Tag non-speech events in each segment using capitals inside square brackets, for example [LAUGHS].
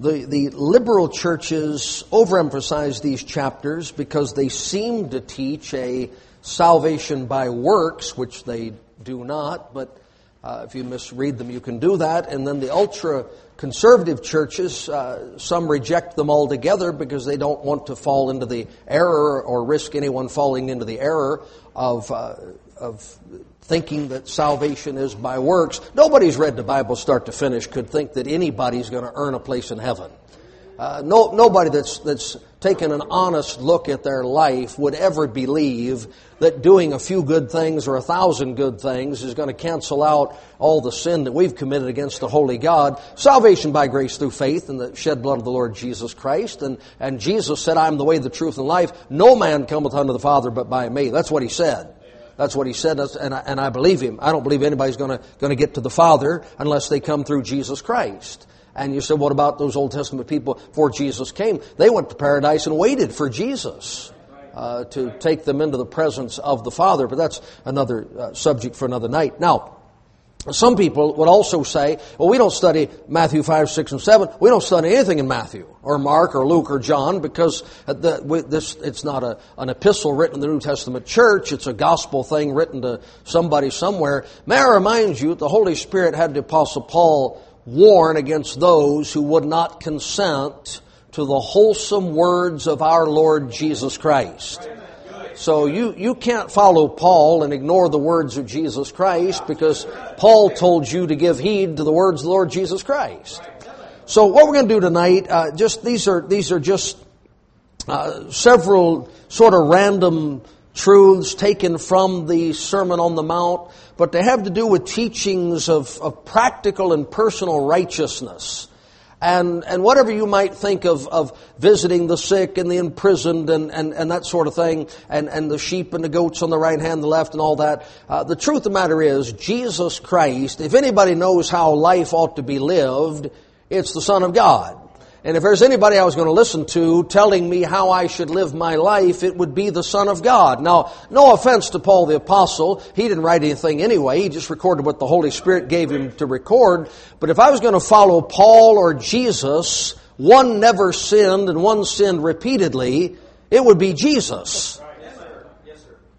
The, the liberal churches overemphasize these chapters because they seem to teach a salvation by works, which they do not, but uh, if you misread them, you can do that. And then the ultra conservative churches, uh, some reject them altogether because they don't want to fall into the error or risk anyone falling into the error of, uh, of thinking that salvation is by works. Nobody's read the Bible start to finish could think that anybody's going to earn a place in heaven. Uh, no, nobody that's, that's taken an honest look at their life would ever believe that doing a few good things or a thousand good things is going to cancel out all the sin that we've committed against the holy God. Salvation by grace through faith in the shed blood of the Lord Jesus Christ. And, and Jesus said, I am the way, the truth, and life. No man cometh unto the Father but by me. That's what he said. That's what he said, and I, and I believe him. I don't believe anybody's going to get to the Father unless they come through Jesus Christ. And you said, what about those Old Testament people before Jesus came? They went to paradise and waited for Jesus. Uh, to take them into the presence of the Father, but that's another uh, subject for another night. Now, some people would also say, well, we don't study Matthew 5, 6, and 7. We don't study anything in Matthew or Mark or Luke or John because the, this, it's not a, an epistle written in the New Testament church. It's a gospel thing written to somebody somewhere. May I remind you, the Holy Spirit had the Apostle Paul warn against those who would not consent to the wholesome words of our Lord Jesus Christ. So you, you can't follow Paul and ignore the words of Jesus Christ because Paul told you to give heed to the words of the Lord Jesus Christ. So what we're going to do tonight, uh, just these are these are just uh, several sort of random truths taken from the Sermon on the Mount, but they have to do with teachings of, of practical and personal righteousness and, and whatever you might think of, of visiting the sick and the imprisoned and, and, and that sort of thing, and, and the sheep and the goats on the right hand, the left, and all that. Uh, the truth of the matter is, Jesus Christ, if anybody knows how life ought to be lived, it's the Son of God. And if there's anybody I was going to listen to telling me how I should live my life, it would be the Son of God. Now, no offense to Paul the Apostle. He didn't write anything anyway. He just recorded what the Holy Spirit gave him to record. But if I was going to follow Paul or Jesus, one never sinned and one sinned repeatedly, it would be Jesus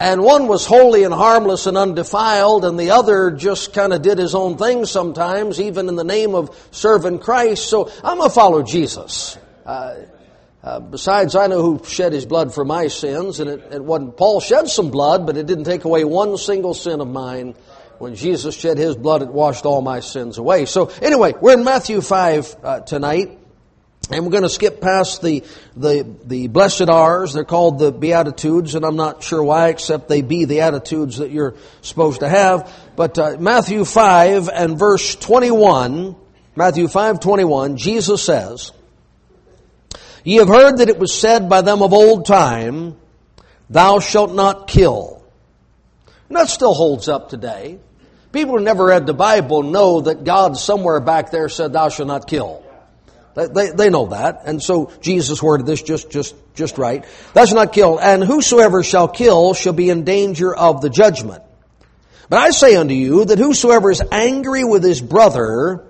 and one was holy and harmless and undefiled, and the other just kind of did his own thing sometimes, even in the name of serving Christ. So I'm going to follow Jesus. Uh, uh, besides, I know who shed his blood for my sins, and it, it wasn't Paul shed some blood, but it didn't take away one single sin of mine. When Jesus shed his blood, it washed all my sins away. So anyway, we're in Matthew 5 uh, tonight. And we're going to skip past the, the, the blessed R's. They're called the Beatitudes, and I'm not sure why, except they be the attitudes that you're supposed to have. But uh, Matthew 5 and verse 21, Matthew 5, 21, Jesus says, Ye have heard that it was said by them of old time, Thou shalt not kill. And that still holds up today. People who never read the Bible know that God somewhere back there said, Thou shalt not kill. They, they, know that. And so Jesus worded this just, just, just right. Shalt not kill. And whosoever shall kill shall be in danger of the judgment. But I say unto you that whosoever is angry with his brother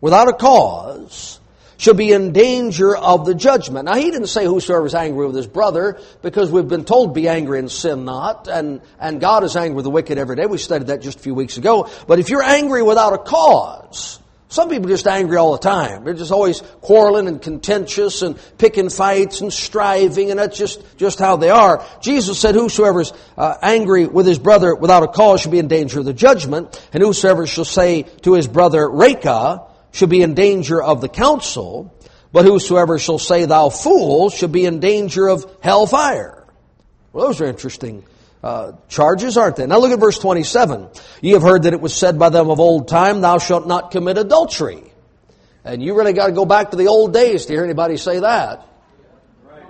without a cause shall be in danger of the judgment. Now he didn't say whosoever is angry with his brother because we've been told be angry and sin not. And, and God is angry with the wicked every day. We studied that just a few weeks ago. But if you're angry without a cause, some people just angry all the time. They're just always quarreling and contentious and picking fights and striving, and that's just, just how they are. Jesus said, Whosoever is uh, angry with his brother without a cause should be in danger of the judgment, and whosoever shall say to his brother, Raca, should be in danger of the council, but whosoever shall say, Thou fool, should be in danger of hellfire. Well, those are interesting uh, charges, aren't they? Now look at verse 27. Ye have heard that it was said by them of old time, Thou shalt not commit adultery. And you really got to go back to the old days to hear anybody say that. Right.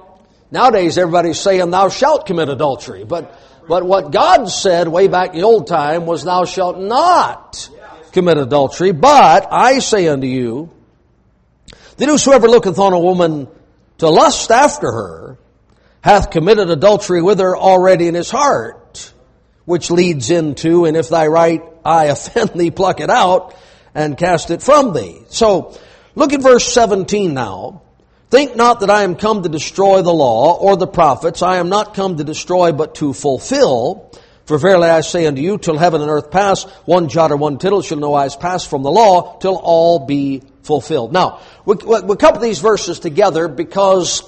Nowadays, everybody's saying, Thou shalt commit adultery. But, but what God said way back in the old time was, Thou shalt not commit adultery. But I say unto you, that whosoever looketh on a woman to lust after her, hath committed adultery with her already in his heart, which leads into, and if thy right eye [LAUGHS] offend thee, pluck it out and cast it from thee. So, Look at verse 17 now. Think not that I am come to destroy the law or the prophets. I am not come to destroy, but to fulfill. For verily I say unto you, till heaven and earth pass, one jot or one tittle shall no wise pass from the law, till all be fulfilled. Now, we, we couple these verses together because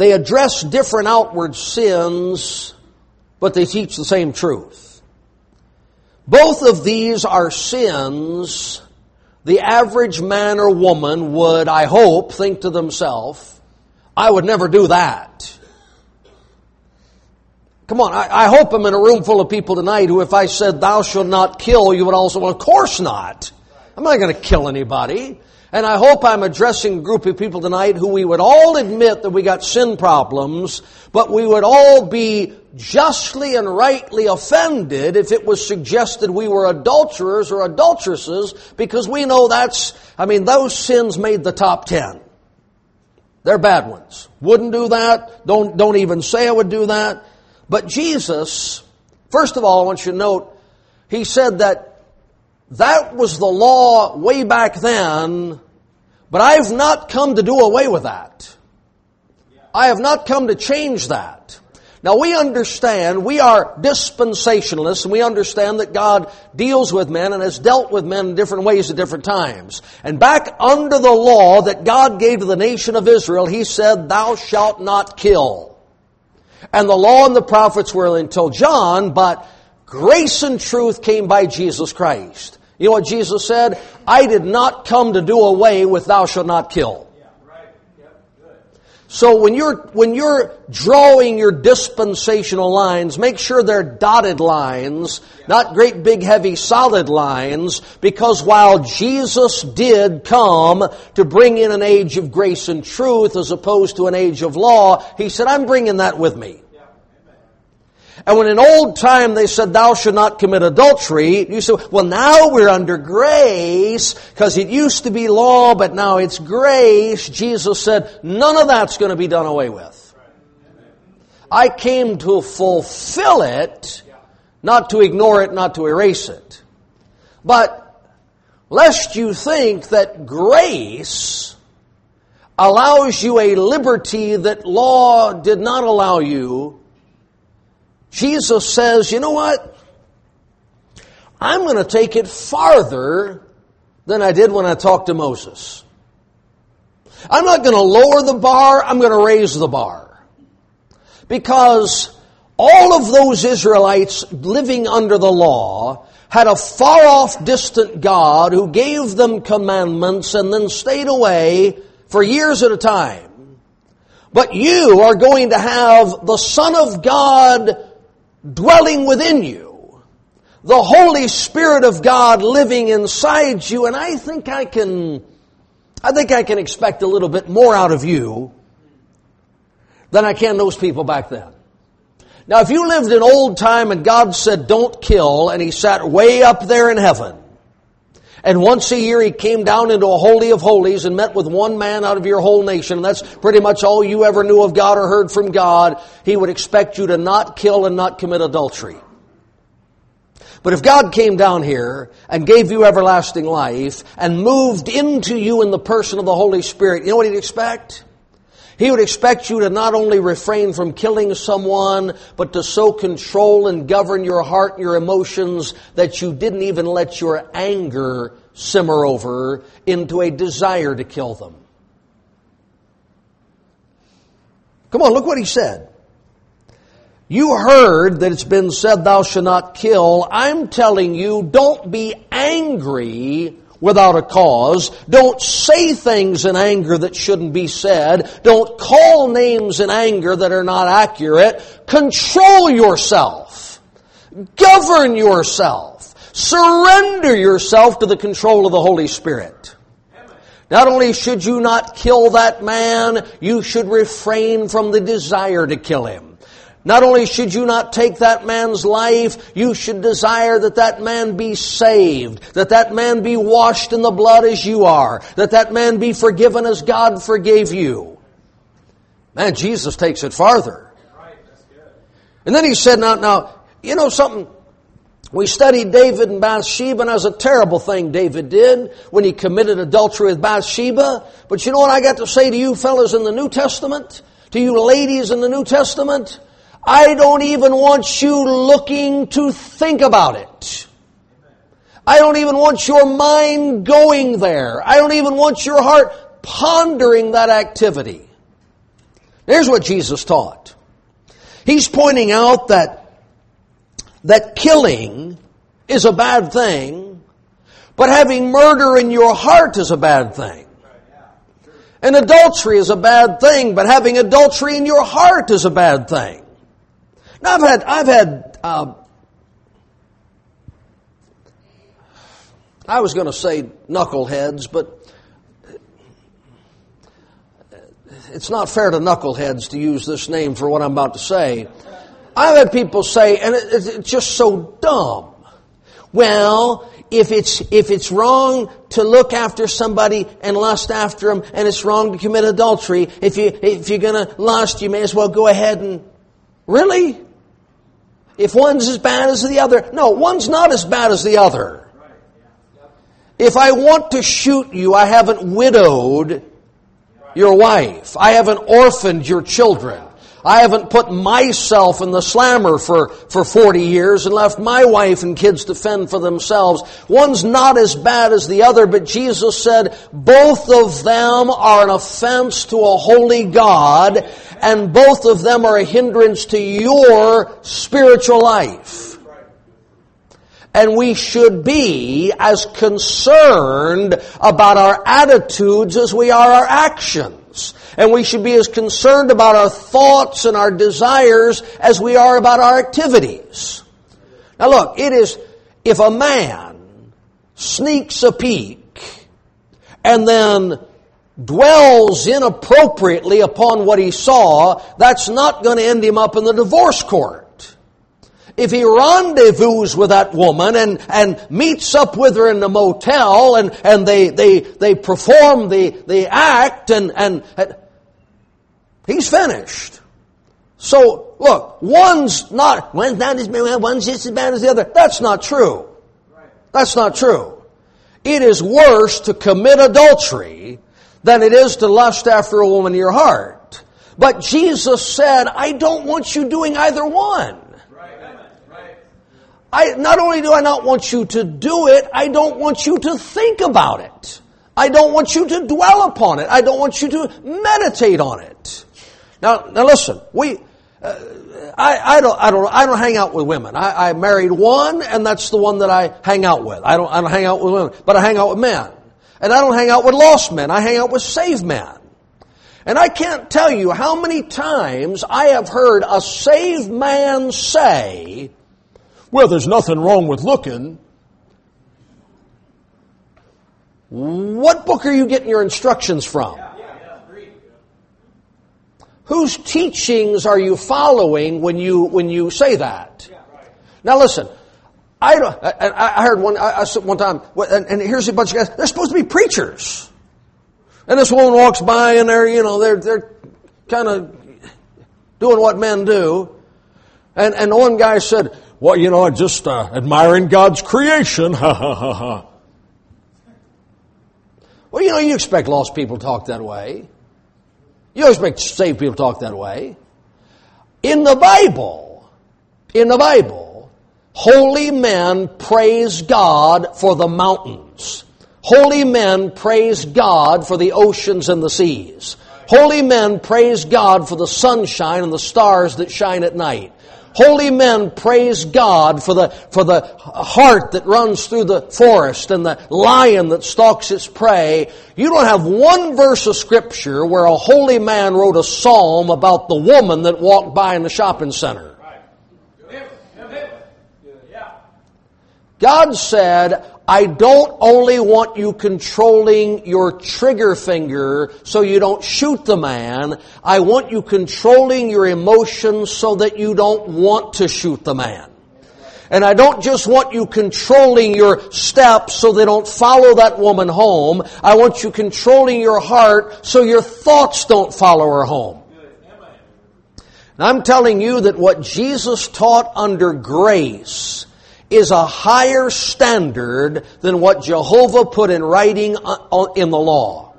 they address different outward sins, but they teach the same truth. Both of these are sins the average man or woman would, I hope, think to themselves, I would never do that. Come on, I, I, hope I'm in a room full of people tonight who, if I said, Thou shalt not kill, you would also, well, of course not. I'm not going to kill anybody. And I hope I'm addressing a group of people tonight who we would all admit that we got sin problems, but we would all be justly and rightly offended if it was suggested we were adulterers or adulteresses because we know that's, I mean, those sins made the top ten. They're bad ones. Wouldn't do that. Don't, don't even say I would do that. But Jesus, first of all, I want you to note, He said that that was the law way back then, but I've not come to do away with that. I have not come to change that. Now we understand, we are dispensationalists, and we understand that God deals with men and has dealt with men in different ways at different times. And back under the law that God gave to the nation of Israel, He said, thou shalt not kill. And the law and the prophets were until John, but grace and truth came by Jesus Christ. You know what Jesus said? I did not come to do away with thou shalt not kill. So when you're, when you're drawing your dispensational lines, make sure they're dotted lines, not great big heavy solid lines, because while Jesus did come to bring in an age of grace and truth as opposed to an age of law, He said, I'm bringing that with me. And when in old time they said, thou should not commit adultery, you say, well now we're under grace, because it used to be law, but now it's grace. Jesus said, none of that's going to be done away with. I came to fulfill it, not to ignore it, not to erase it. But, lest you think that grace allows you a liberty that law did not allow you, Jesus says, you know what? I'm going to take it farther than I did when I talked to Moses. I'm not going to lower the bar, I'm going to raise the bar. Because all of those Israelites living under the law had a far off distant God who gave them commandments and then stayed away for years at a time. But you are going to have the Son of God dwelling within you. The Holy Spirit of God living inside you, and I think I can, I think I can expect a little bit more out of you than I can those people back then. Now, if you lived in old time and God said, don't kill, and He sat way up there in heaven, and once a year he came down into a holy of holies and met with one man out of your whole nation, and that's pretty much all you ever knew of God or heard from God. He would expect you to not kill and not commit adultery. But if God came down here and gave you everlasting life and moved into you in the person of the Holy Spirit, you know what he'd expect? He would expect you to not only refrain from killing someone, but to so control and govern your heart and your emotions that you didn't even let your anger simmer over into a desire to kill them. Come on, look what he said. You heard that it's been said, Thou shalt not kill. I'm telling you, don't be angry without a cause. Don't say things in anger that shouldn't be said. Don't call names in anger that are not accurate. Control yourself. Govern yourself. Surrender yourself to the control of the Holy Spirit. Not only should you not kill that man, you should refrain from the desire to kill him. Not only should you not take that man's life, you should desire that that man be saved, that that man be washed in the blood as you are, that that man be forgiven as God forgave you. Man, Jesus takes it farther. And then he said, now, now, you know something? We studied David and Bathsheba, and that was a terrible thing David did when he committed adultery with Bathsheba. But you know what I got to say to you fellas in the New Testament? To you ladies in the New Testament? I don't even want you looking to think about it. I don't even want your mind going there. I don't even want your heart pondering that activity. Here's what Jesus taught. He's pointing out that that killing is a bad thing, but having murder in your heart is a bad thing. And adultery is a bad thing, but having adultery in your heart is a bad thing. Now I've had, I've had, uh, I was going to say knuckleheads, but it's not fair to knuckleheads to use this name for what I'm about to say. I've had people say, and it's just so dumb. Well, if it's, if it's wrong to look after somebody and lust after them, and it's wrong to commit adultery, if you, if you're gonna lust, you may as well go ahead and, really? If one's as bad as the other? No, one's not as bad as the other. If I want to shoot you, I haven't widowed your wife. I haven't orphaned your children. I haven't put myself in the slammer for, for 40 years and left my wife and kids to fend for themselves. One's not as bad as the other, but Jesus said both of them are an offense to a holy God and both of them are a hindrance to your spiritual life. And we should be as concerned about our attitudes as we are our actions. And we should be as concerned about our thoughts and our desires as we are about our activities. Now look, it is, if a man sneaks a peek and then dwells inappropriately upon what he saw, that's not going to end him up in the divorce court. If he rendezvous with that woman and, and meets up with her in the motel and, and they, they, they perform the, the act and, and, He's finished. So, look, one's not, one's not as bad, one's just as bad as the other. That's not true. That's not true. It is worse to commit adultery than it is to lust after a woman in your heart. But Jesus said, I don't want you doing either one. I, not only do I not want you to do it, I don't want you to think about it. I don't want you to dwell upon it. I don't want you to meditate on it. Now, now listen, we, uh, I, I don't, I don't, I don't hang out with women. I, I married one, and that's the one that I hang out with. I don't, I don't hang out with women, but I hang out with men. And I don't hang out with lost men. I hang out with saved men. And I can't tell you how many times I have heard a saved man say, well, there's nothing wrong with looking. What book are you getting your instructions from? Whose teachings are you following when you, when you say that? Now listen, I, I heard one, I, one time, and here's a bunch of guys, they're supposed to be preachers. And this woman walks by and they're, you know, they're, they're kind of doing what men do. And, and one guy said, well, you know, just uh, admiring God's creation. [LAUGHS] Ha ha ha ha. Well, you know, you expect lost people to talk that way. You expect saved people to talk that way. In the Bible, in the Bible, holy men praise God for the mountains. Holy men praise God for the oceans and the seas. Holy men praise God for the sunshine and the stars that shine at night. Holy men praise God for the, for the hart that runs through the forest and the lion that stalks its prey. You don't have one verse of scripture where a holy man wrote a psalm about the woman that walked by in the shopping center. God said, I don't only want you controlling your trigger finger so you don't shoot the man. I want you controlling your emotions so that you don't want to shoot the man. And I don't just want you controlling your steps so they don't follow that woman home. I want you controlling your heart so your thoughts don't follow her home. And I'm telling you that what Jesus taught under grace is a higher standard than what Jehovah put in writing uh, in the law.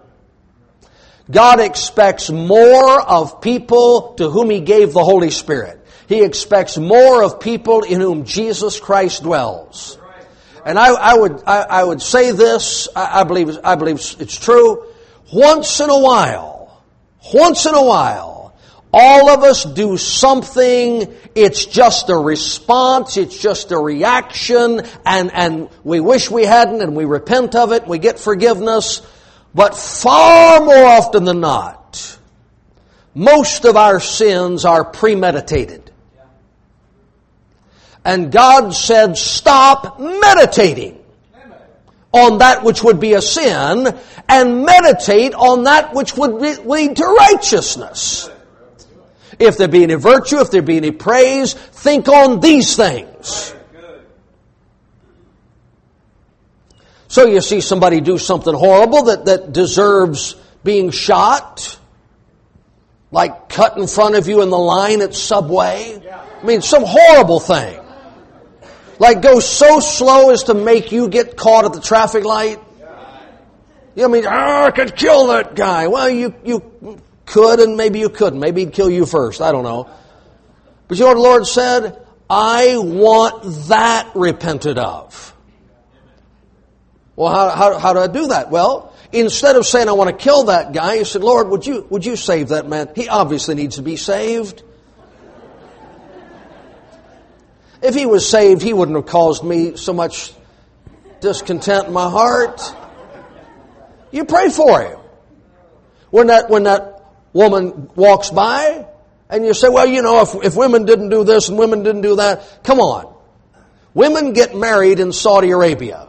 God expects more of people to whom He gave the Holy Spirit. He expects more of people in whom Jesus Christ dwells. And I, I would, I, I, would say this, I, I believe, I believe it's true. Once in a while, once in a while, all of us do something, it's just a response, it's just a reaction, and, and we wish we hadn't, and we repent of it, we get forgiveness, but far more often than not, most of our sins are premeditated. And God said, stop meditating on that which would be a sin and meditate on that which would lead to righteousness. If there be any virtue, if there be any praise, think on these things. So you see somebody do something horrible that, that deserves being shot, like cut in front of you in the line at Subway. I mean, some horrible thing. Like go so slow as to make you get caught at the traffic light. You know, I mean, oh, I could kill that guy. Well, you, you could and maybe you couldn't. Maybe he'd kill you first. I don't know. But you know what the Lord said? I want that repented of. Well, how, how, how do I do that? Well, instead of saying I want to kill that guy, you said, Lord, would you, would you save that man? He obviously needs to be saved. If he was saved, he wouldn't have caused me so much discontent in my heart. You pray for him. When that, when that woman walks by, and you say, well, you know, if, if women didn't do this and women didn't do that, come on. Women get married in Saudi Arabia.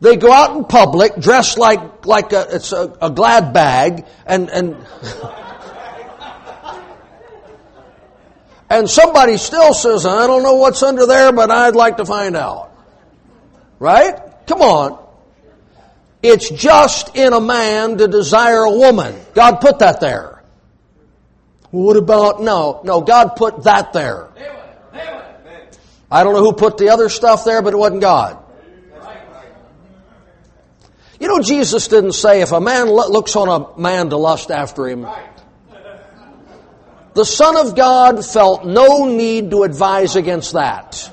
They go out in public dressed like, like a, it's a, a glad bag and, and [LAUGHS] And somebody still says, I don't know what's under there, but I'd like to find out. Right? Come on. It's just in a man to desire a woman. God put that there. What about, no, no, God put that there. I don't know who put the other stuff there, but it wasn't God. You know, Jesus didn't say if a man looks on a man to lust after him, the Son of God felt no need to advise against that.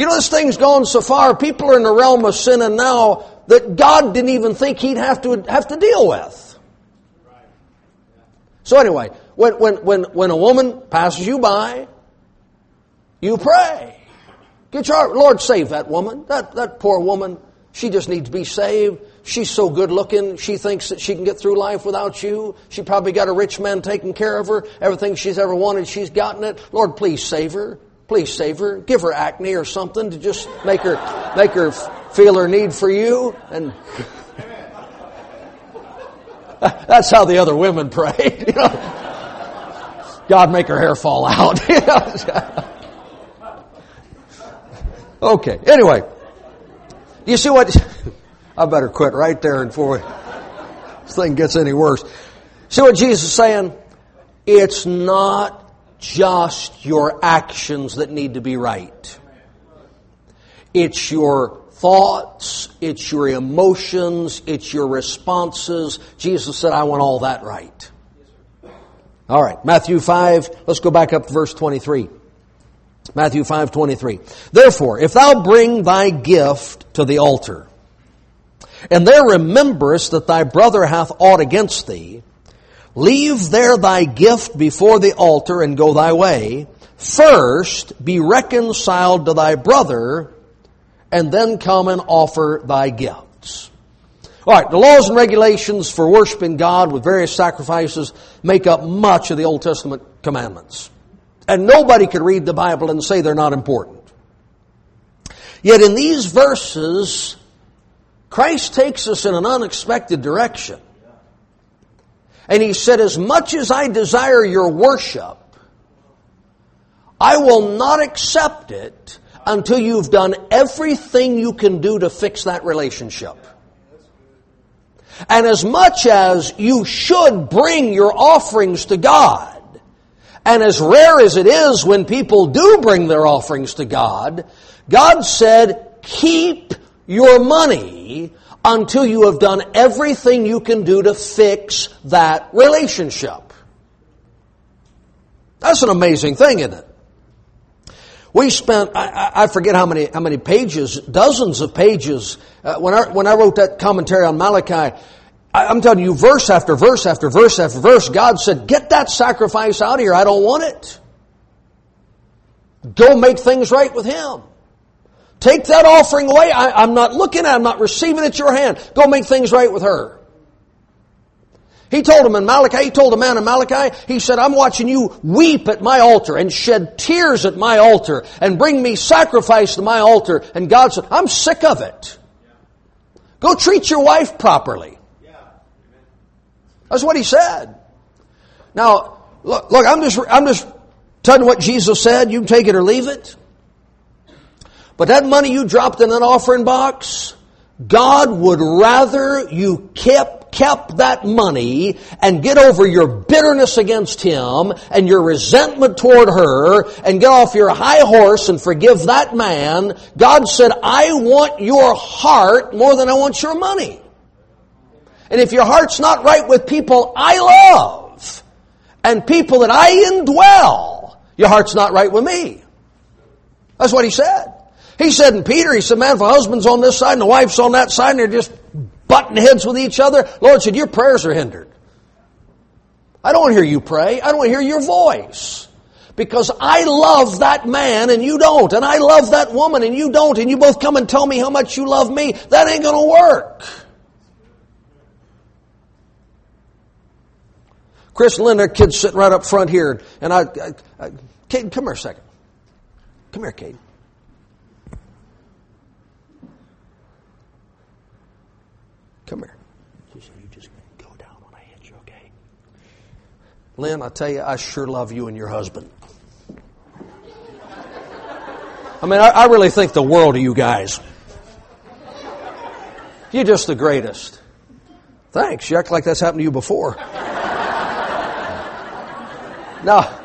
You know, this thing's gone so far, people are in the realm of sin and now that God didn't even think he'd have to, have to deal with. So anyway, when, when, when, when a woman passes you by, you pray. Get your, Lord, save that woman. That, that poor woman, she just needs to be saved. She's so good looking, she thinks that she can get through life without you. She probably got a rich man taking care of her. Everything she's ever wanted, she's gotten it. Lord, please save her. Please save her. Give her acne or something to just make her, make her feel her need for you. And [LAUGHS] that's how the other women pray. [LAUGHS] God make her hair fall out. [LAUGHS] okay. Anyway, you see what? I better quit right there before this thing gets any worse. See what Jesus is saying? It's not just your actions that need to be right. It's your thoughts, it's your emotions, it's your responses. Jesus said, I want all that right. All right, Matthew 5, let's go back up to verse 23. Matthew 5, 23. Therefore, if thou bring thy gift to the altar, and there rememberest that thy brother hath aught against thee, leave there thy gift before the altar and go thy way. First be reconciled to thy brother, and then come and offer thy gifts. All right, the laws and regulations for worshiping God with various sacrifices make up much of the Old Testament commandments. And nobody could read the Bible and say they're not important. Yet in these verses, Christ takes us in an unexpected direction. And he said, As much as I desire your worship, I will not accept it until you've done everything you can do to fix that relationship. And as much as you should bring your offerings to God, and as rare as it is when people do bring their offerings to God, God said, keep your money until you have done everything you can do to fix that relationship. That's an amazing thing, isn't it? We spent, I, I, forget how many, how many pages, dozens of pages, uh, when, I, when I wrote that commentary on Malachi, I, I'm telling you, verse after verse after verse after verse, God said, get that sacrifice out of here. I don't want it. Go make things right with Him. Take that offering away. I, am not looking at it. I'm not receiving it at your hand. Go make things right with her. He told him in Malachi, he told a man in Malachi, he said, I'm watching you weep at my altar and shed tears at my altar and bring me sacrifice to my altar. And God said, I'm sick of it. Go treat your wife properly. That's what he said. Now, look, look, I'm just, I'm just telling you what Jesus said. You can take it or leave it. But that money you dropped in an offering box, God would rather you kept kept that money and get over your bitterness against him and your resentment toward her and get off your high horse and forgive that man, God said, I want your heart more than I want your money. And if your heart's not right with people I love and people that I indwell, your heart's not right with me. That's what he said. He said in Peter, he said, man, if a husband's on this side and the wife's on that side and they're just butting heads with each other. Lord said, Your prayers are hindered. I don't want to hear you pray. I don't want to hear your voice. Because I love that man and you don't. And I love that woman and you don't. And you both come and tell me how much you love me. That ain't going to work. Chris and Linda, kids sitting right up front here. And I, I, I Kate, come here a second. Come here, Kate. Come here. She said, You just go down when I hit you, okay? Lynn, I tell you, I sure love you and your husband. I mean, I, I really think the world of you guys. You're just the greatest. Thanks. You act like that's happened to you before. now,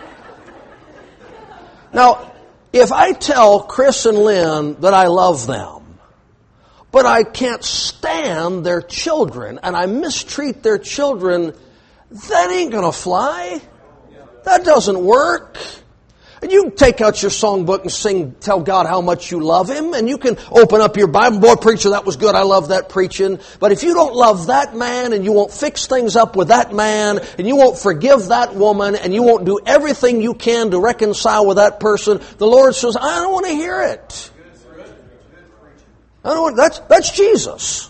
now, if I tell Chris and Lynn that I love them, but I can't stand their children and I mistreat their children, that ain't gonna fly. That doesn't work. And you take out your songbook and sing, tell God how much you love Him, and you can open up your Bible. Boy, preacher, that was good. I love that preaching. But if you don't love that man, and you won't fix things up with that man, and you won't forgive that woman, and you won't do everything you can to reconcile with that person, the Lord says, I don't want to hear it. That's, that's Jesus.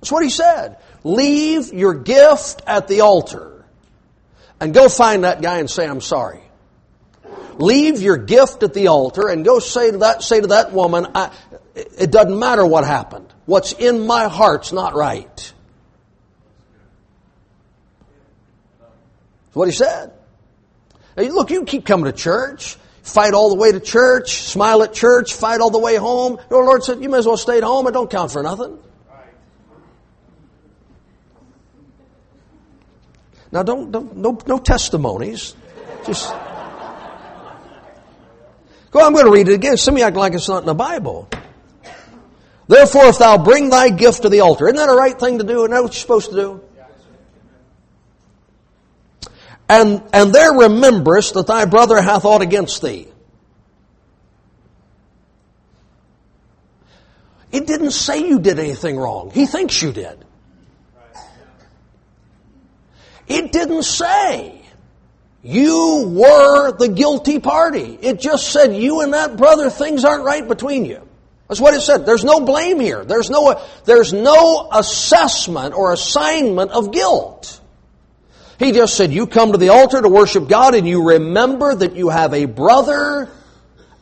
That's what he said. Leave your gift at the altar and go find that guy and say, I'm sorry. Leave your gift at the altar and go say to that, say to that woman, it doesn't matter what happened. What's in my heart's not right. That's what he said. Look, you keep coming to church fight all the way to church, smile at church, fight all the way home. The Lord said, you may as well stay at home. It don't count for nothing. Now, don't, don't no, no testimonies. Just go. I'm going to read it again. Some of you act like it's not in the Bible. Therefore, if thou bring thy gift to the altar, isn't that a right thing to do? Isn't that what you're supposed to do? And, and there rememberest that thy brother hath aught against thee. It didn't say you did anything wrong. He thinks you did. It didn't say you were the guilty party. It just said you and that brother, things aren't right between you. That's what it said. There's no blame here. There's no, there's no assessment or assignment of guilt. He just said, You come to the altar to worship God and you remember that you have a brother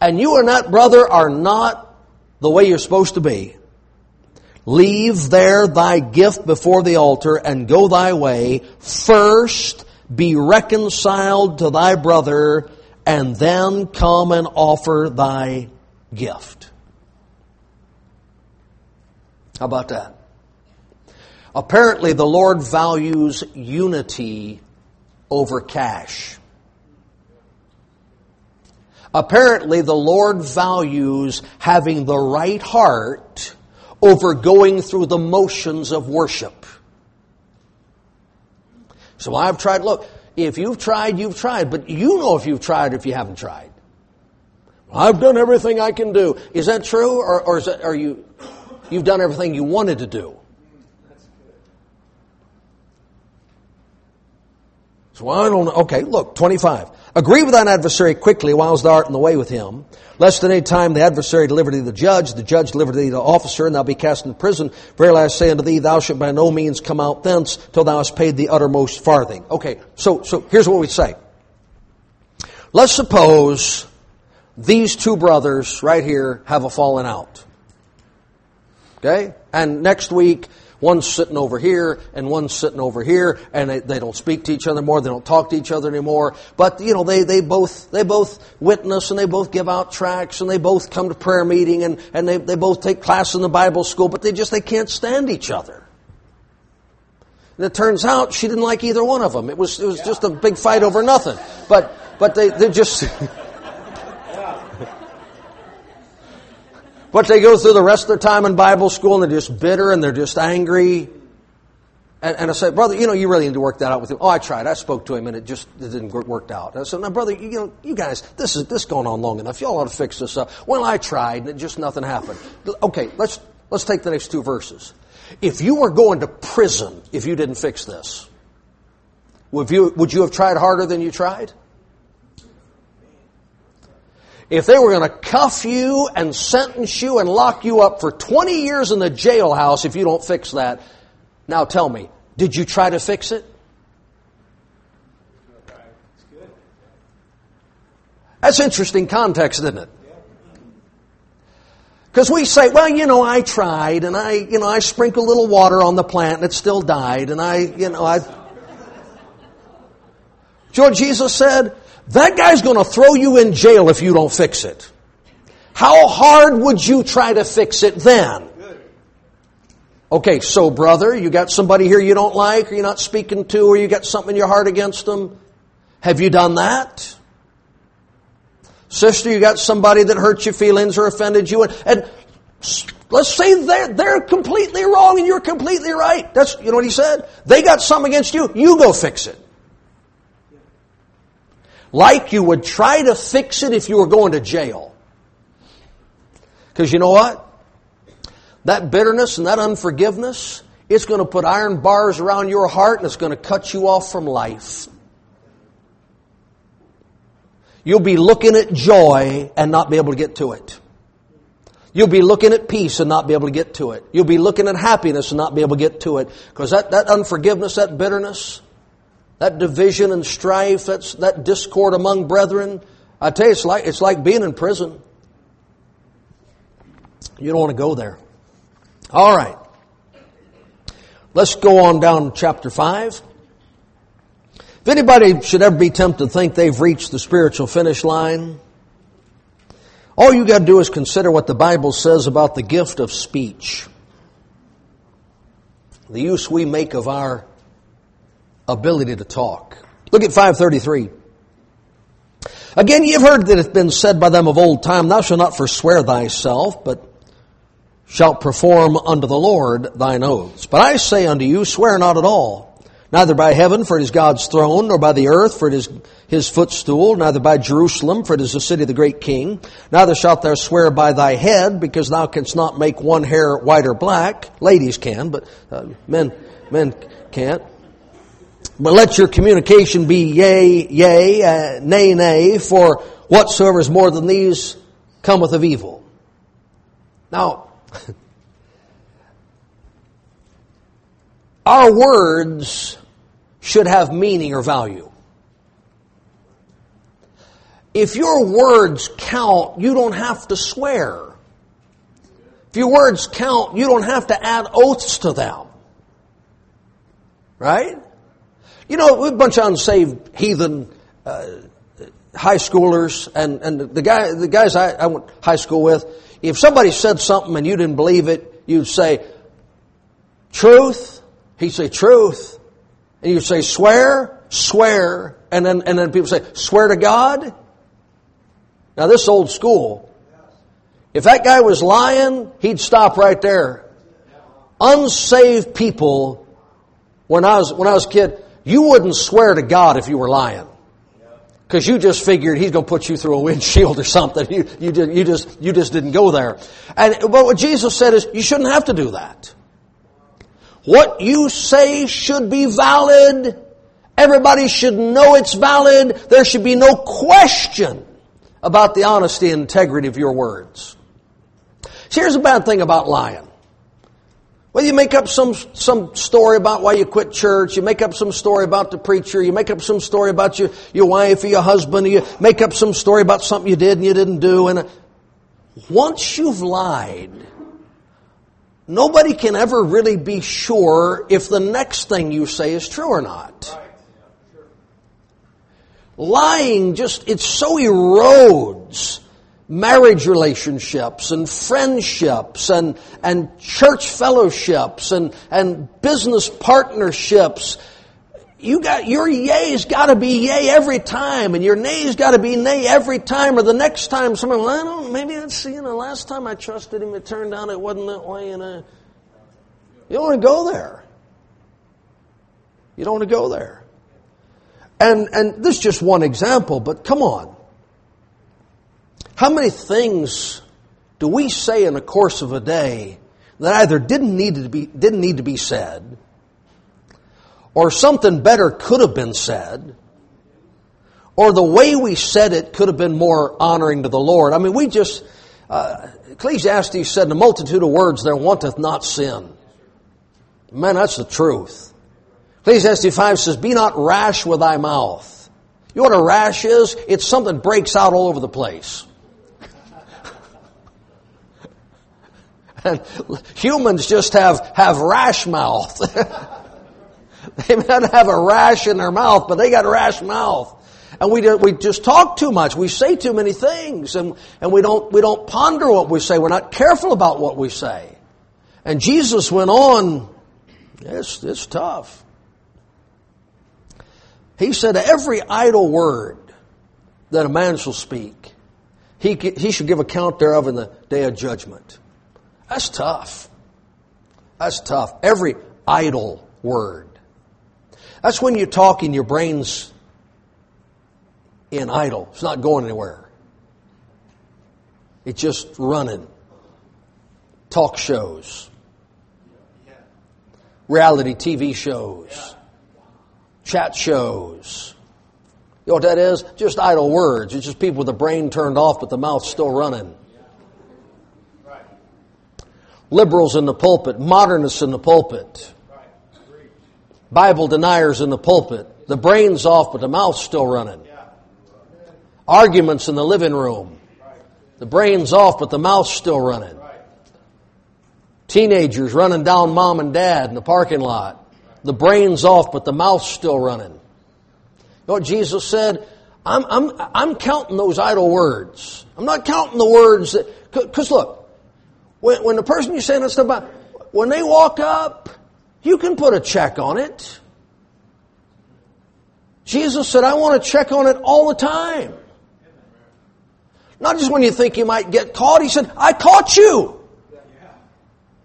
and you and that brother are not the way you're supposed to be. Leave there thy gift before the altar and go thy way. First be reconciled to thy brother and then come and offer thy gift. How about that? Apparently, the Lord values unity over cash. Apparently, the Lord values having the right heart over going through the motions of worship. So I've tried, look, if you've tried, you've tried, but you know if you've tried if you haven't tried. I've done everything I can do. Is that true, or, or that, are you, you've done everything you wanted to do? So I don't know. Okay, look, 25. Agree with thine adversary quickly whilst thou art in the way with him, lest at any time the adversary deliver thee to the judge, the judge deliver thee to the officer, and thou be cast into prison. Verily I say unto thee, thou shalt by no means come out thence till thou hast paid the uttermost farthing. Okay, so, so here's what we say. Let's suppose these two brothers right here have a falling out. Okay? And next week, One's sitting over here and one's sitting over here and they, they don't speak to each other more. They don't talk to each other anymore. But, you know, they, they both, they both witness and they both give out tracts and they both come to prayer meeting and, and they, they both take class in the Bible school, but they just, they can't stand each other. And it turns out she didn't like either one of them. It was, it was yeah. just a big fight over nothing. But, but they, they just, [LAUGHS] But they go through the rest of their time in Bible school and they're just bitter and they're just angry. And, and I said, brother, you know, you really need to work that out with him. Oh, I tried. I spoke to him and it just it didn't work out. And I said, now, brother, you, know, you guys, this is this going on long enough. Y'all ought to fix this up. Well, I tried and it just nothing happened. [LAUGHS] Okay, let's let's take the next two verses. If you were going to prison if you didn't fix this, would you would you have tried harder than you tried? If they were going to cuff you and sentence you and lock you up for 20 years in the jailhouse if you don't fix that, now tell me, did you try to fix it? That's interesting context, isn't it? Because we say, well, you know, I tried and I, you know, I sprinkled a little water on the plant and it still died and I, you know, I. George Jesus said, that guy's going to throw you in jail if you don't fix it. How hard would you try to fix it then? Okay, so brother, you got somebody here you don't like, or you're not speaking to, or you got something in your heart against them. Have you done that? Sister, you got somebody that hurt your feelings or offended you, and, and let's say they're, they're completely wrong and you're completely right. That's, you know what he said? They got something against you, you go fix it like you would try to fix it if you were going to jail. Because you know what? That bitterness and that unforgiveness, it's going to put iron bars around your heart and it's going to cut you off from life. You'll be looking at joy and not be able to get to it. You'll be looking at peace and not be able to get to it. You'll be looking at happiness and not be able to get to it. Because that, that unforgiveness, that bitterness, that division and strife, that's, that discord among brethren. I tell you, it's like, it's like being in prison. You don't want to go there. All right. Let's go on down to chapter 5. If anybody should ever be tempted to think they've reached the spiritual finish line, all you got to do is consider what the Bible says about the gift of speech. The use we make of our ability to talk. Look at 533. Again, ye have heard that it hath been said by them of old time, Thou shalt not forswear thyself, but shalt perform unto the Lord thine oaths. But I say unto you, swear not at all, neither by heaven, for it is God's throne, nor by the earth, for it is his footstool, neither by Jerusalem, for it is the city of the great king. Neither shalt thou swear by thy head, because thou canst not make one hair white or black. Ladies can, but uh, men, men can't. But let your communication be yea, yea, uh, nay, nay, for whatsoever is more than these cometh of evil. Now, [LAUGHS] our words should have meaning or value. If your words count, you don't have to swear. If your words count, you don't have to add oaths to them. Right? You know, a bunch of unsaved heathen uh, high schoolers, and, and the guy, the guys I, I went high school with. If somebody said something and you didn't believe it, you'd say, "Truth, He'd say, truth. And you'd say, swear, swear. And then, and then people say, swear to God? Now this old school. If that guy was lying, he'd stop right there. Unsaved people, when I was, when I was a kid, you wouldn't swear to God if you were lying. Because you just figured he's going to put you through a [LAUGHS] windshield or something. You, you, just, you, just, you just didn't go there. And, but what Jesus said is, you shouldn't have to do that. What you say should be valid. Everybody should know it's valid. There should be no question about the honesty and integrity of your words. So here's a bad thing about lying. Well, you make up some, some story about why you quit church, you make up some story about the preacher, you make up some story about your, your wife or your husband, you make up some story about something you did and you didn't do, and uh, once you've lied, nobody can ever really be sure if the next thing you say is true or not. Lying just, it so erodes marriage relationships and friendships and, and church fellowships and, and business partnerships. You got, your yay's gotta be yay every time and your nay's gotta be nay every time or the next time someone, well, I don't, maybe that's, you know, last time I trusted him, it turned out it wasn't that way and uh, you don't want to go there. You don't want to go there. And, and this is just one example, but come on. How many things do we say in the course of a day that either didn't need to be, didn't need to be said, or something better could have been said, or the way we said it could have been more honoring to the Lord? I mean, we just, uh, Ecclesiastes said, in a multitude of words there wanteth not sin. Man, that's the truth. Ecclesiastes 5 says, Be not rash with thy mouth. You know what a rash is? It's something breaks out all over the place. And [LAUGHS] humans just have, have rash mouth. [LAUGHS] they might have a rash in their mouth, but they got a rash mouth. And we, we just talk too much. We say too many things and, and we don't, we don't ponder what we say. We're not careful about what we say. And Jesus went on, it's, it's tough. He said, every idle word that a man shall speak, he, he should give account thereof in the day of judgment. That's tough. That's tough. Every idle word. That's when you talk and your brain's in idle. It's not going anywhere. It's just running. Talk shows. Reality TV shows chat shows. You know what that is? Just idle words. It's just people with the brain turned off but the mouth still running. Liberals in the pulpit, modernists in the pulpit, Bible deniers in the pulpit. The brain's off but the mouth's still running. Arguments in the living room. The brain's off but the mouth's still running. Teenagers running down mom and dad in the parking lot. The brain's off, but the mouth's still running. You know what Jesus said? I'm, I'm, I'm counting those idle words. I'm not counting the words that, because look, when, when the person you're saying stuff about, when they walk up, you can put a check on it. Jesus said, I want to check on it all the time. Not just when you think you might get caught. He said, I caught you.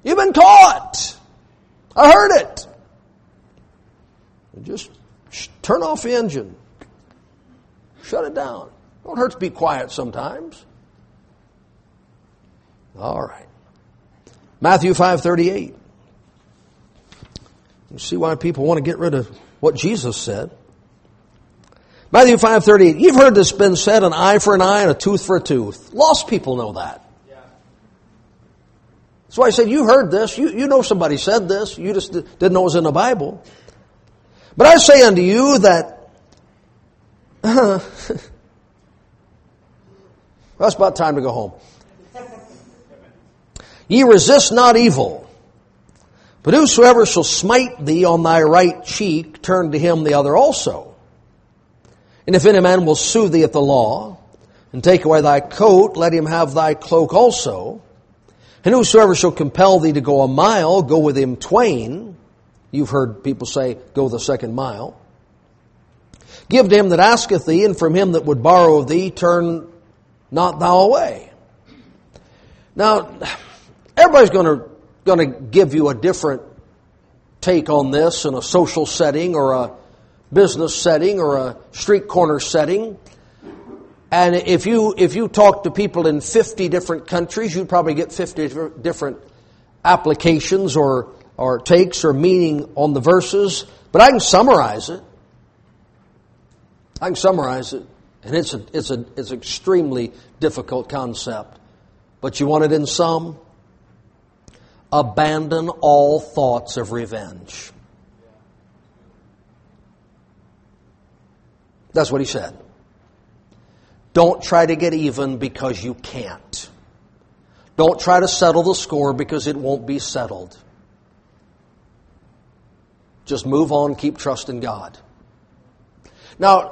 You've been caught. I heard it. Just turn off the engine. Shut it down. Don't hurt to be quiet sometimes. All right. Matthew 5:38. You see why people want to get rid of what Jesus said. Matthew 5:38. You've heard this been said an eye for an eye and a tooth for a tooth. Lost people know that. That's why I said you heard this. You, you know somebody said this. You just didn't know it was in the Bible. But I say unto you that, [LAUGHS] uh, it's about time to go home. Ye resist not evil, but whosoever shall smite thee on thy right cheek, turn to him the other also. And if any man will sue thee at the law, and take away thy coat, let him have thy cloak also. And whosoever shall compel thee to go a mile, go with him twain. You've heard people say, go the second mile. Give to him that asketh thee, and from him that would borrow of thee, turn not thou away. Now, everybody's going to, going to give you a different take on this in a social setting or a business setting or a street corner setting. And if you, if you talk to people in 50 different countries, you'd probably get 50 different applications or, or takes or meaning on the verses. But I can summarize it. I can summarize it. And it's, a, it's, a, it's an extremely difficult concept. But you want it in sum? Abandon all thoughts of revenge. That's what he said. Don't try to get even because you can't. Don't try to settle the score because it won't be settled. Just move on, keep trusting God. Now,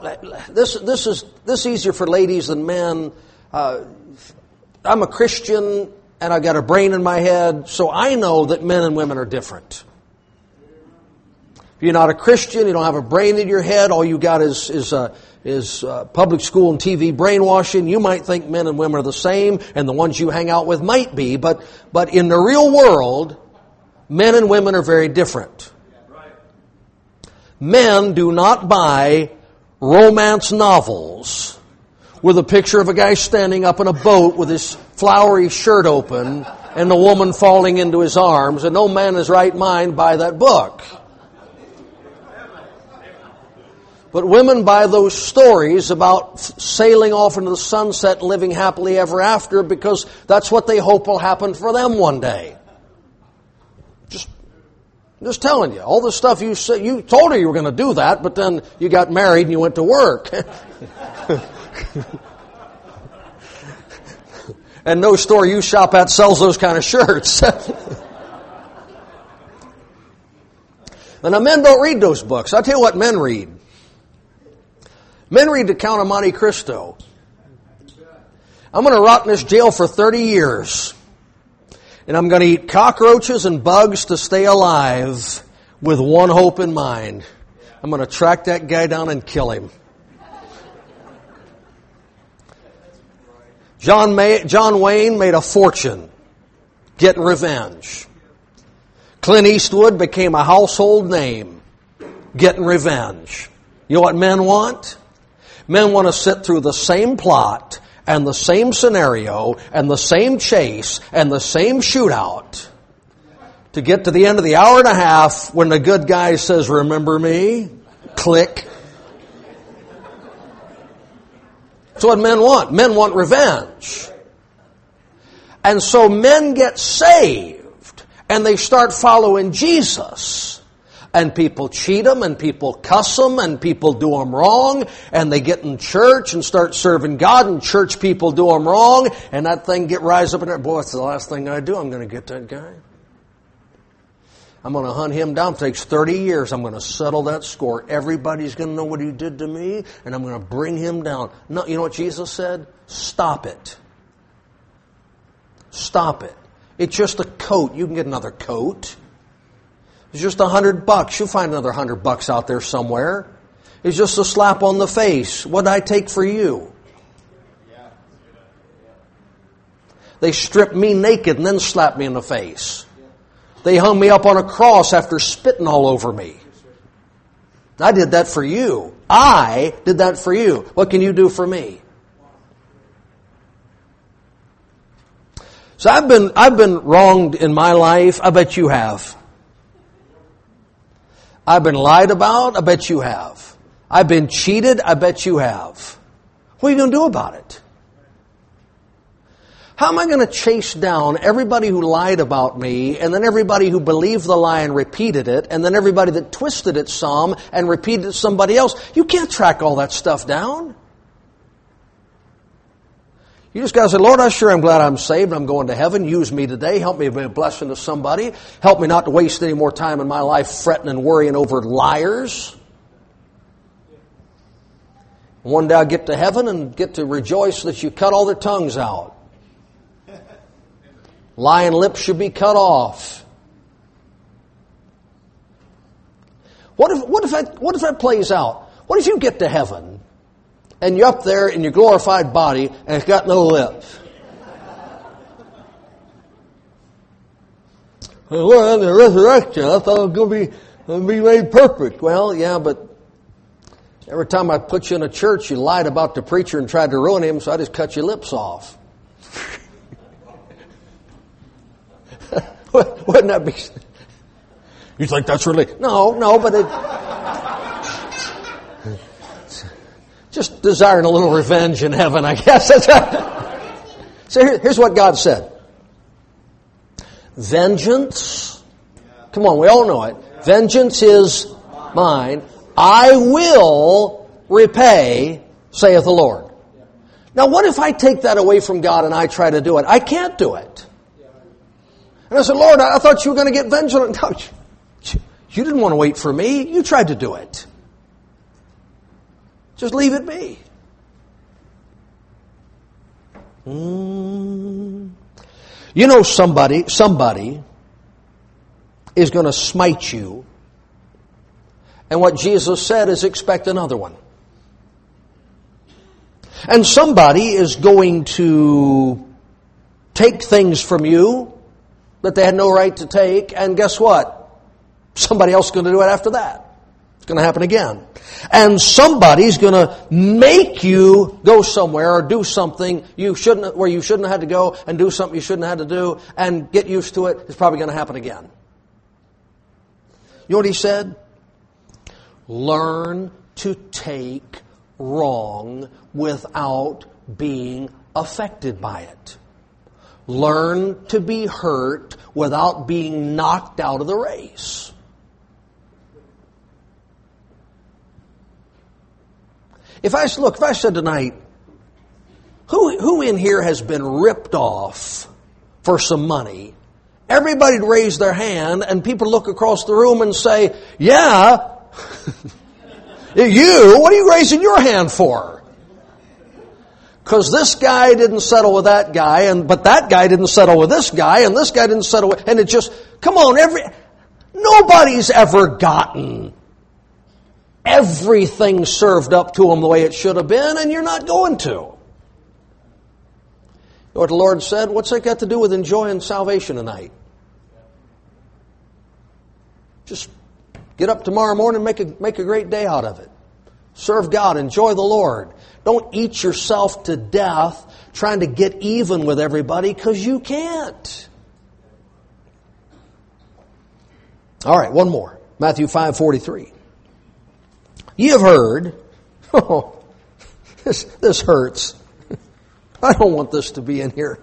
this, this, is, this is easier for ladies than men. Uh, I'm a Christian and I've got a brain in my head, so I know that men and women are different. If you're not a Christian, you don't have a brain in your head, all you got is, is, uh, is uh, public school and TV brainwashing, you might think men and women are the same, and the ones you hang out with might be, but, but in the real world, men and women are very different. Men do not buy romance novels with a picture of a guy standing up in a boat with his flowery shirt open and the woman falling into his arms, and no man in his right mind buy that book. But women buy those stories about sailing off into the sunset and living happily ever after because that's what they hope will happen for them one day. Just, just telling you, all the stuff you said, you told her you were going to do that, but then you got married and you went to work. [LAUGHS] [LAUGHS] and no store you shop at sells those kind of shirts. [LAUGHS] and now men don't read those books. I'll tell you what men read. Men read the Count of Monte Cristo. I'm going to rot in this jail for 30 years. And I'm going to eat cockroaches and bugs to stay alive with one hope in mind. I'm going to track that guy down and kill him. John, May, John Wayne made a fortune getting revenge. Clint Eastwood became a household name getting revenge. You know what men want? Men want to sit through the same plot and the same scenario and the same chase and the same shootout to get to the end of the hour and a half when the good guy says, Remember me? Click. That's what men want. Men want revenge. And so men get saved and they start following Jesus. And people cheat them and people cuss them and people do them wrong and they get in church and start serving God and church people do them wrong and that thing get rise up in there. Boy, it's the last thing I do. I'm going to get that guy. I'm going to hunt him down. It takes 30 years. I'm going to settle that score. Everybody's going to know what he did to me, and I'm going to bring him down. No, you know what Jesus said? Stop it. Stop it. It's just a coat. You can get another coat. It's just a hundred bucks. You'll find another hundred bucks out there somewhere. It's just a slap on the face. What'd I take for you? They stripped me naked and then slapped me in the face. They hung me up on a cross after spitting all over me. I did that for you. I did that for you. What can you do for me? So I've been, I've been wronged in my life. I bet you have. I've been lied about. I bet you have. I've been cheated. I bet you have. What are you going to do about it? How am I going to chase down everybody who lied about me, and then everybody who believed the lie and repeated it, and then everybody that twisted it some and repeated it somebody else? You can't track all that stuff down. You just got to say, Lord, I sure am glad I'm saved. I'm going to heaven. Use me today. Help me be a blessing to somebody. Help me not to waste any more time in my life fretting and worrying over liars. One day I'll get to heaven and get to rejoice that you cut all their tongues out. Lying lips should be cut off. What if, what if, that, what if that plays out? What if you get to heaven and you're up there in your glorified body and it's got no lips? well, in the resurrection, I thought it was going to be, be made perfect. Well, yeah, but every time I put you in a church, you lied about the preacher and tried to ruin him, so I just cut your lips off. [LAUGHS] Wouldn't that be? You think that's really? No, no, but it. just desiring a little revenge in heaven, I guess. [LAUGHS] so here, here's what God said Vengeance, come on, we all know it. Vengeance is mine. I will repay, saith the Lord. Now, what if I take that away from God and I try to do it? I can't do it. And I said, Lord, I thought you were going to get vengeance. [LAUGHS] No, you didn't want to wait for me. You tried to do it. Just leave it be. Mm. You know somebody, somebody is going to smite you. And what Jesus said is expect another one. And somebody is going to take things from you that they had no right to take, and guess what? Somebody else is going to do it after that. It's going to happen again. And somebody's going to make you go somewhere or do something you shouldn't, where you shouldn't have had to go and do something you shouldn't have had to do and get used to it. It's probably going to happen again. You know what he said? Learn to take wrong without being affected by it. Learn to be hurt without being knocked out of the race. If I look, if I said tonight, who who in here has been ripped off for some money? Everybody'd raise their hand, and people look across the room and say, "Yeah, [LAUGHS] you. What are you raising your hand for?" Because this guy didn't settle with that guy, and but that guy didn't settle with this guy, and this guy didn't settle with, and it just come on, every nobody's ever gotten everything served up to them the way it should have been, and you're not going to. What the Lord said? What's that got to do with enjoying salvation tonight? Just get up tomorrow morning make a, make a great day out of it. Serve God, enjoy the Lord. Don't eat yourself to death trying to get even with everybody because you can't. All right, one more. Matthew 5 43. Ye have heard, [LAUGHS] oh, this, this hurts. [LAUGHS] I don't want this to be in here.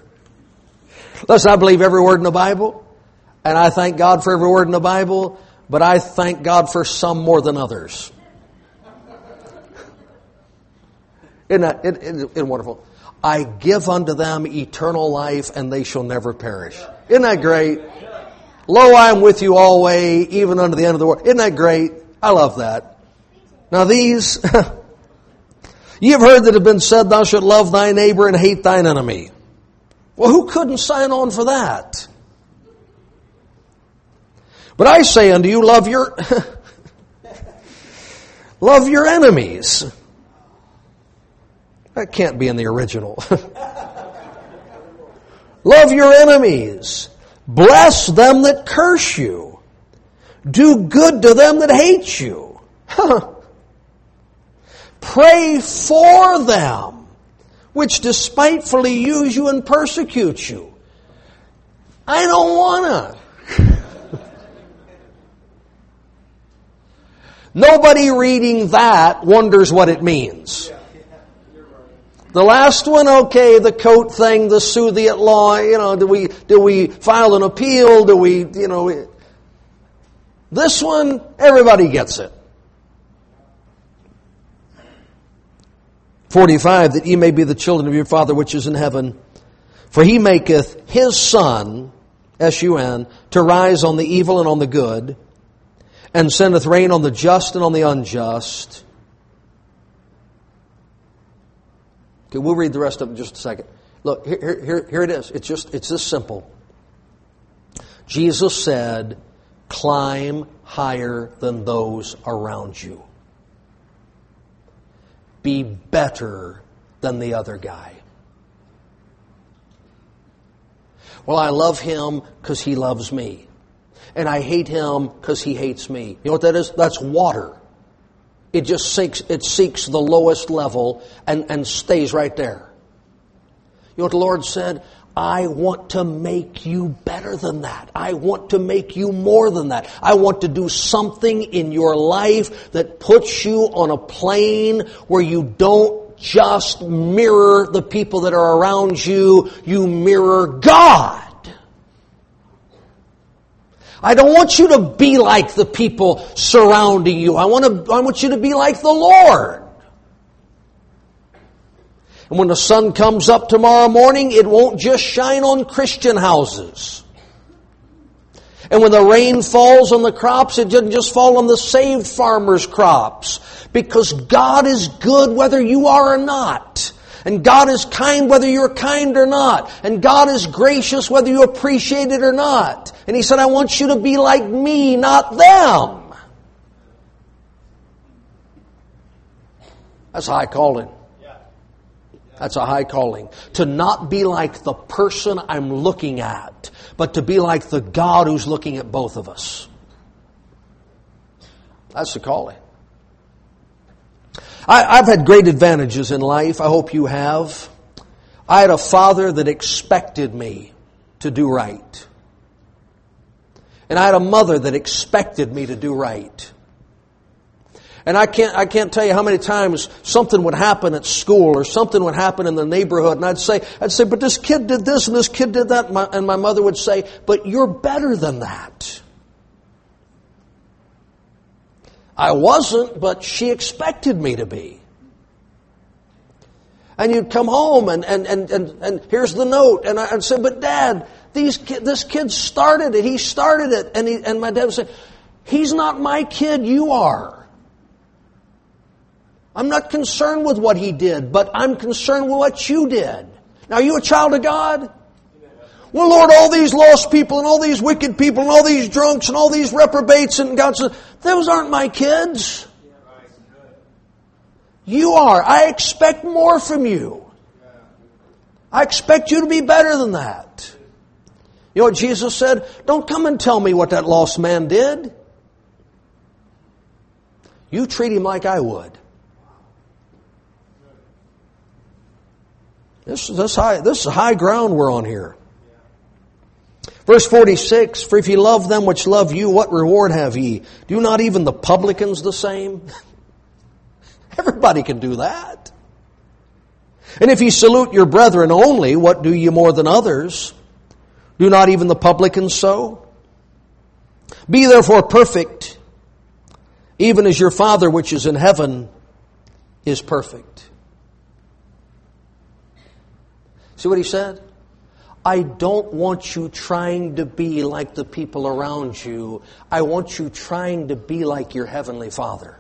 Listen, I believe every word in the Bible, and I thank God for every word in the Bible, but I thank God for some more than others. Isn't that isn't, isn't, isn't wonderful? I give unto them eternal life, and they shall never perish. Isn't that great? Lo, I am with you always, even unto the end of the world. Isn't that great? I love that. Now these, [LAUGHS] ye have heard that have been said, thou shalt love thy neighbor and hate thine enemy. Well, who couldn't sign on for that? But I say unto you, love your, [LAUGHS] love your enemies. That can't be in the original. [LAUGHS] love your enemies. Bless them that curse you. Do good to them that hate you. Pray for them, which despitefully use you and persecute you. I don't want to. [LAUGHS] Nobody reading that wonders what it means. The last one, okay, the coat thing, the sue the at law, you know, do we, do we file an appeal? Do we, you know, this one, everybody gets it. 45, that ye may be the children of your Father which is in heaven. For he maketh his sun, S-U-N, to rise on the evil and on the good, and sendeth rain on the just and on the unjust. Okay, we'll read the rest of it in just a second. Look, here, here, here it is. It's just, it's this simple. Jesus said, climb higher than those around you. Be better than the other guy. Well, I love him because he loves me. And I hate him because he hates me. You know what that is? That's water. It just seeks, it seeks the lowest level and, and stays right there. You know what the Lord said? I want to make you better than that. I want to make you more than that. I want to do something in your life that puts you on a plane where you don't just mirror the people that are around you, you mirror God. I don't want you to be like the people surrounding you. I want to, I want you to be like the Lord. And when the sun comes up tomorrow morning, it won't just shine on Christian houses. And when the rain falls on the crops, it doesn't just fall on the saved farmers' crops. Because God is good whether you are or not. And God is kind whether you're kind or not. And God is gracious whether you appreciate it or not. And He said, I want you to be like me, not them. That's a high calling. That's a high calling. To not be like the person I'm looking at, but to be like the God who's looking at both of us. That's the calling. I, have had great advantages in life. I hope you have. I had a father that expected me to do right. And I had a mother that expected me to do right. And I can't, I can't tell you how many times something would happen at school or something would happen in the neighborhood and I'd say, I'd say, but this kid did this and this kid did that. And my mother would say, but you're better than that. I wasn't, but she expected me to be. And you'd come home and, and, and, and, and here's the note. And I, would but dad, these this kid started it. He started it. And, he, and my dad say, he's not my kid, you are. I'm not concerned with what he did, but I'm concerned with what you did. Now, are you a child of God? Well, Lord, all these lost people and all these wicked people and all these drunks and all these reprobates and God says, those aren't my kids. You are. I expect more from you. I expect you to be better than that. You know what Jesus said? Don't come and tell me what that lost man did. You treat him like I would. This, this, high, this is high ground we're on here. Verse 46, For if ye love them which love you, what reward have ye? Do not even the publicans the same? [LAUGHS] Everybody can do that. And if ye salute your brethren only, what do ye more than others? Do not even the publicans so? Be therefore perfect, even as your Father which is in heaven is perfect. See what he said? I don't want you trying to be like the people around you. I want you trying to be like your Heavenly Father.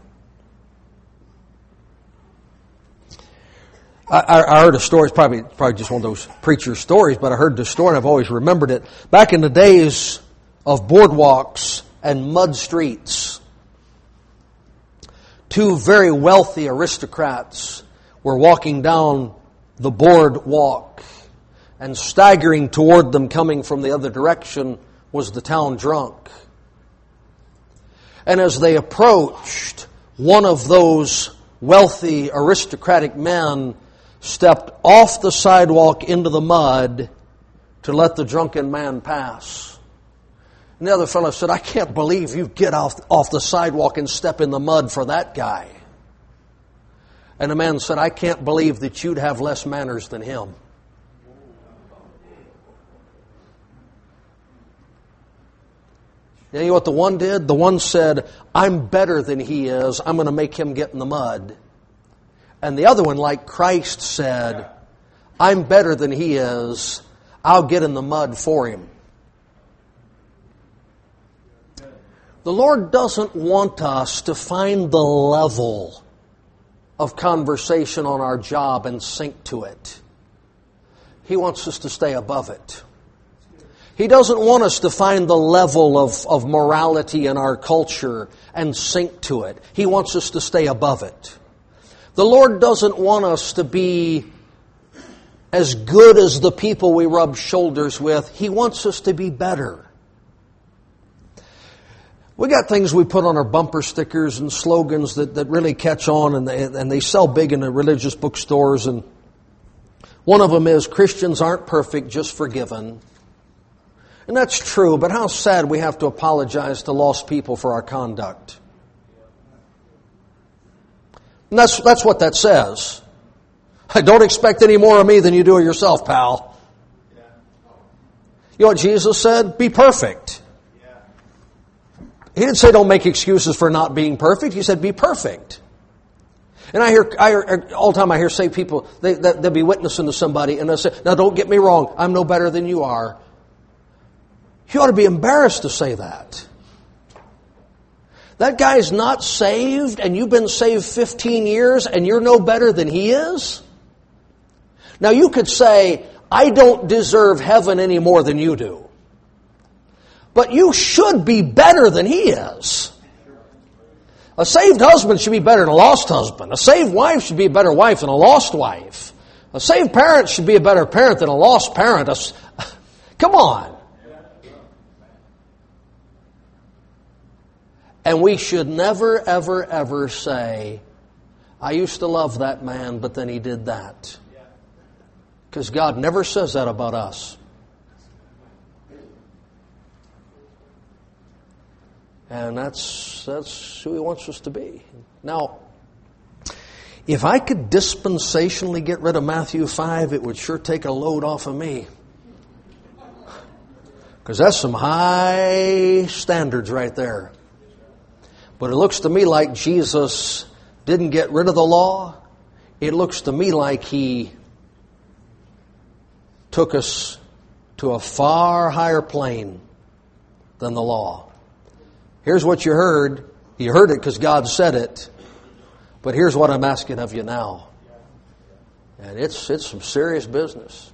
I, I heard a story, it's probably, probably just one of those preacher stories, but I heard this story and I've always remembered it. Back in the days of boardwalks and mud streets, two very wealthy aristocrats were walking down the boardwalk and staggering toward them coming from the other direction was the town drunk. And as they approached, one of those wealthy aristocratic men stepped off the sidewalk into the mud to let the drunken man pass. And the other fellow said, I can't believe you get off, off the sidewalk and step in the mud for that guy. And the man said, I can't believe that you'd have less manners than him. You know what the one did? The one said, I'm better than he is. I'm going to make him get in the mud. And the other one, like Christ said, I'm better than he is. I'll get in the mud for him. The Lord doesn't want us to find the level of conversation on our job and sink to it. He wants us to stay above it. He doesn't want us to find the level of, of morality in our culture and sink to it. He wants us to stay above it. The Lord doesn't want us to be as good as the people we rub shoulders with. He wants us to be better. We got things we put on our bumper stickers and slogans that, that really catch on and they, and they sell big in the religious bookstores. And one of them is Christians aren't perfect, just forgiven. And that's true, but how sad we have to apologize to lost people for our conduct. And that's, that's what that says. I [LAUGHS] Don't expect any more of me than you do of yourself, pal. You know what Jesus said? Be perfect. He didn't say don't make excuses for not being perfect. He said be perfect. And I hear, I hear er, all the time I hear say people, they, they'll be witnessing to somebody and they'll say, now don't get me wrong, I'm no better than you are. You ought to be embarrassed to say that. That guy's not saved and you've been saved 15 years and you're no better than he is? Now you could say, I don't deserve heaven any more than you do. But you should be better than he is. A saved husband should be better than a lost husband. A saved wife should be a better wife than a lost wife. A saved parent should be a better parent than a lost parent. [LAUGHS] come on. And we should never, ever, ever say, I used to love that man, but then he did that. Because God never says that about us. And that's, that's who He wants us to be. Now, if I could dispensationally get rid of Matthew 5, it would sure take a load off of me. Because that's some high standards right there. But it looks to me like Jesus didn't get rid of the law. It looks to me like he took us to a far higher plane than the law. Here's what you heard. You heard it because God said it. But here's what I'm asking of you now. And it's, it's some serious business.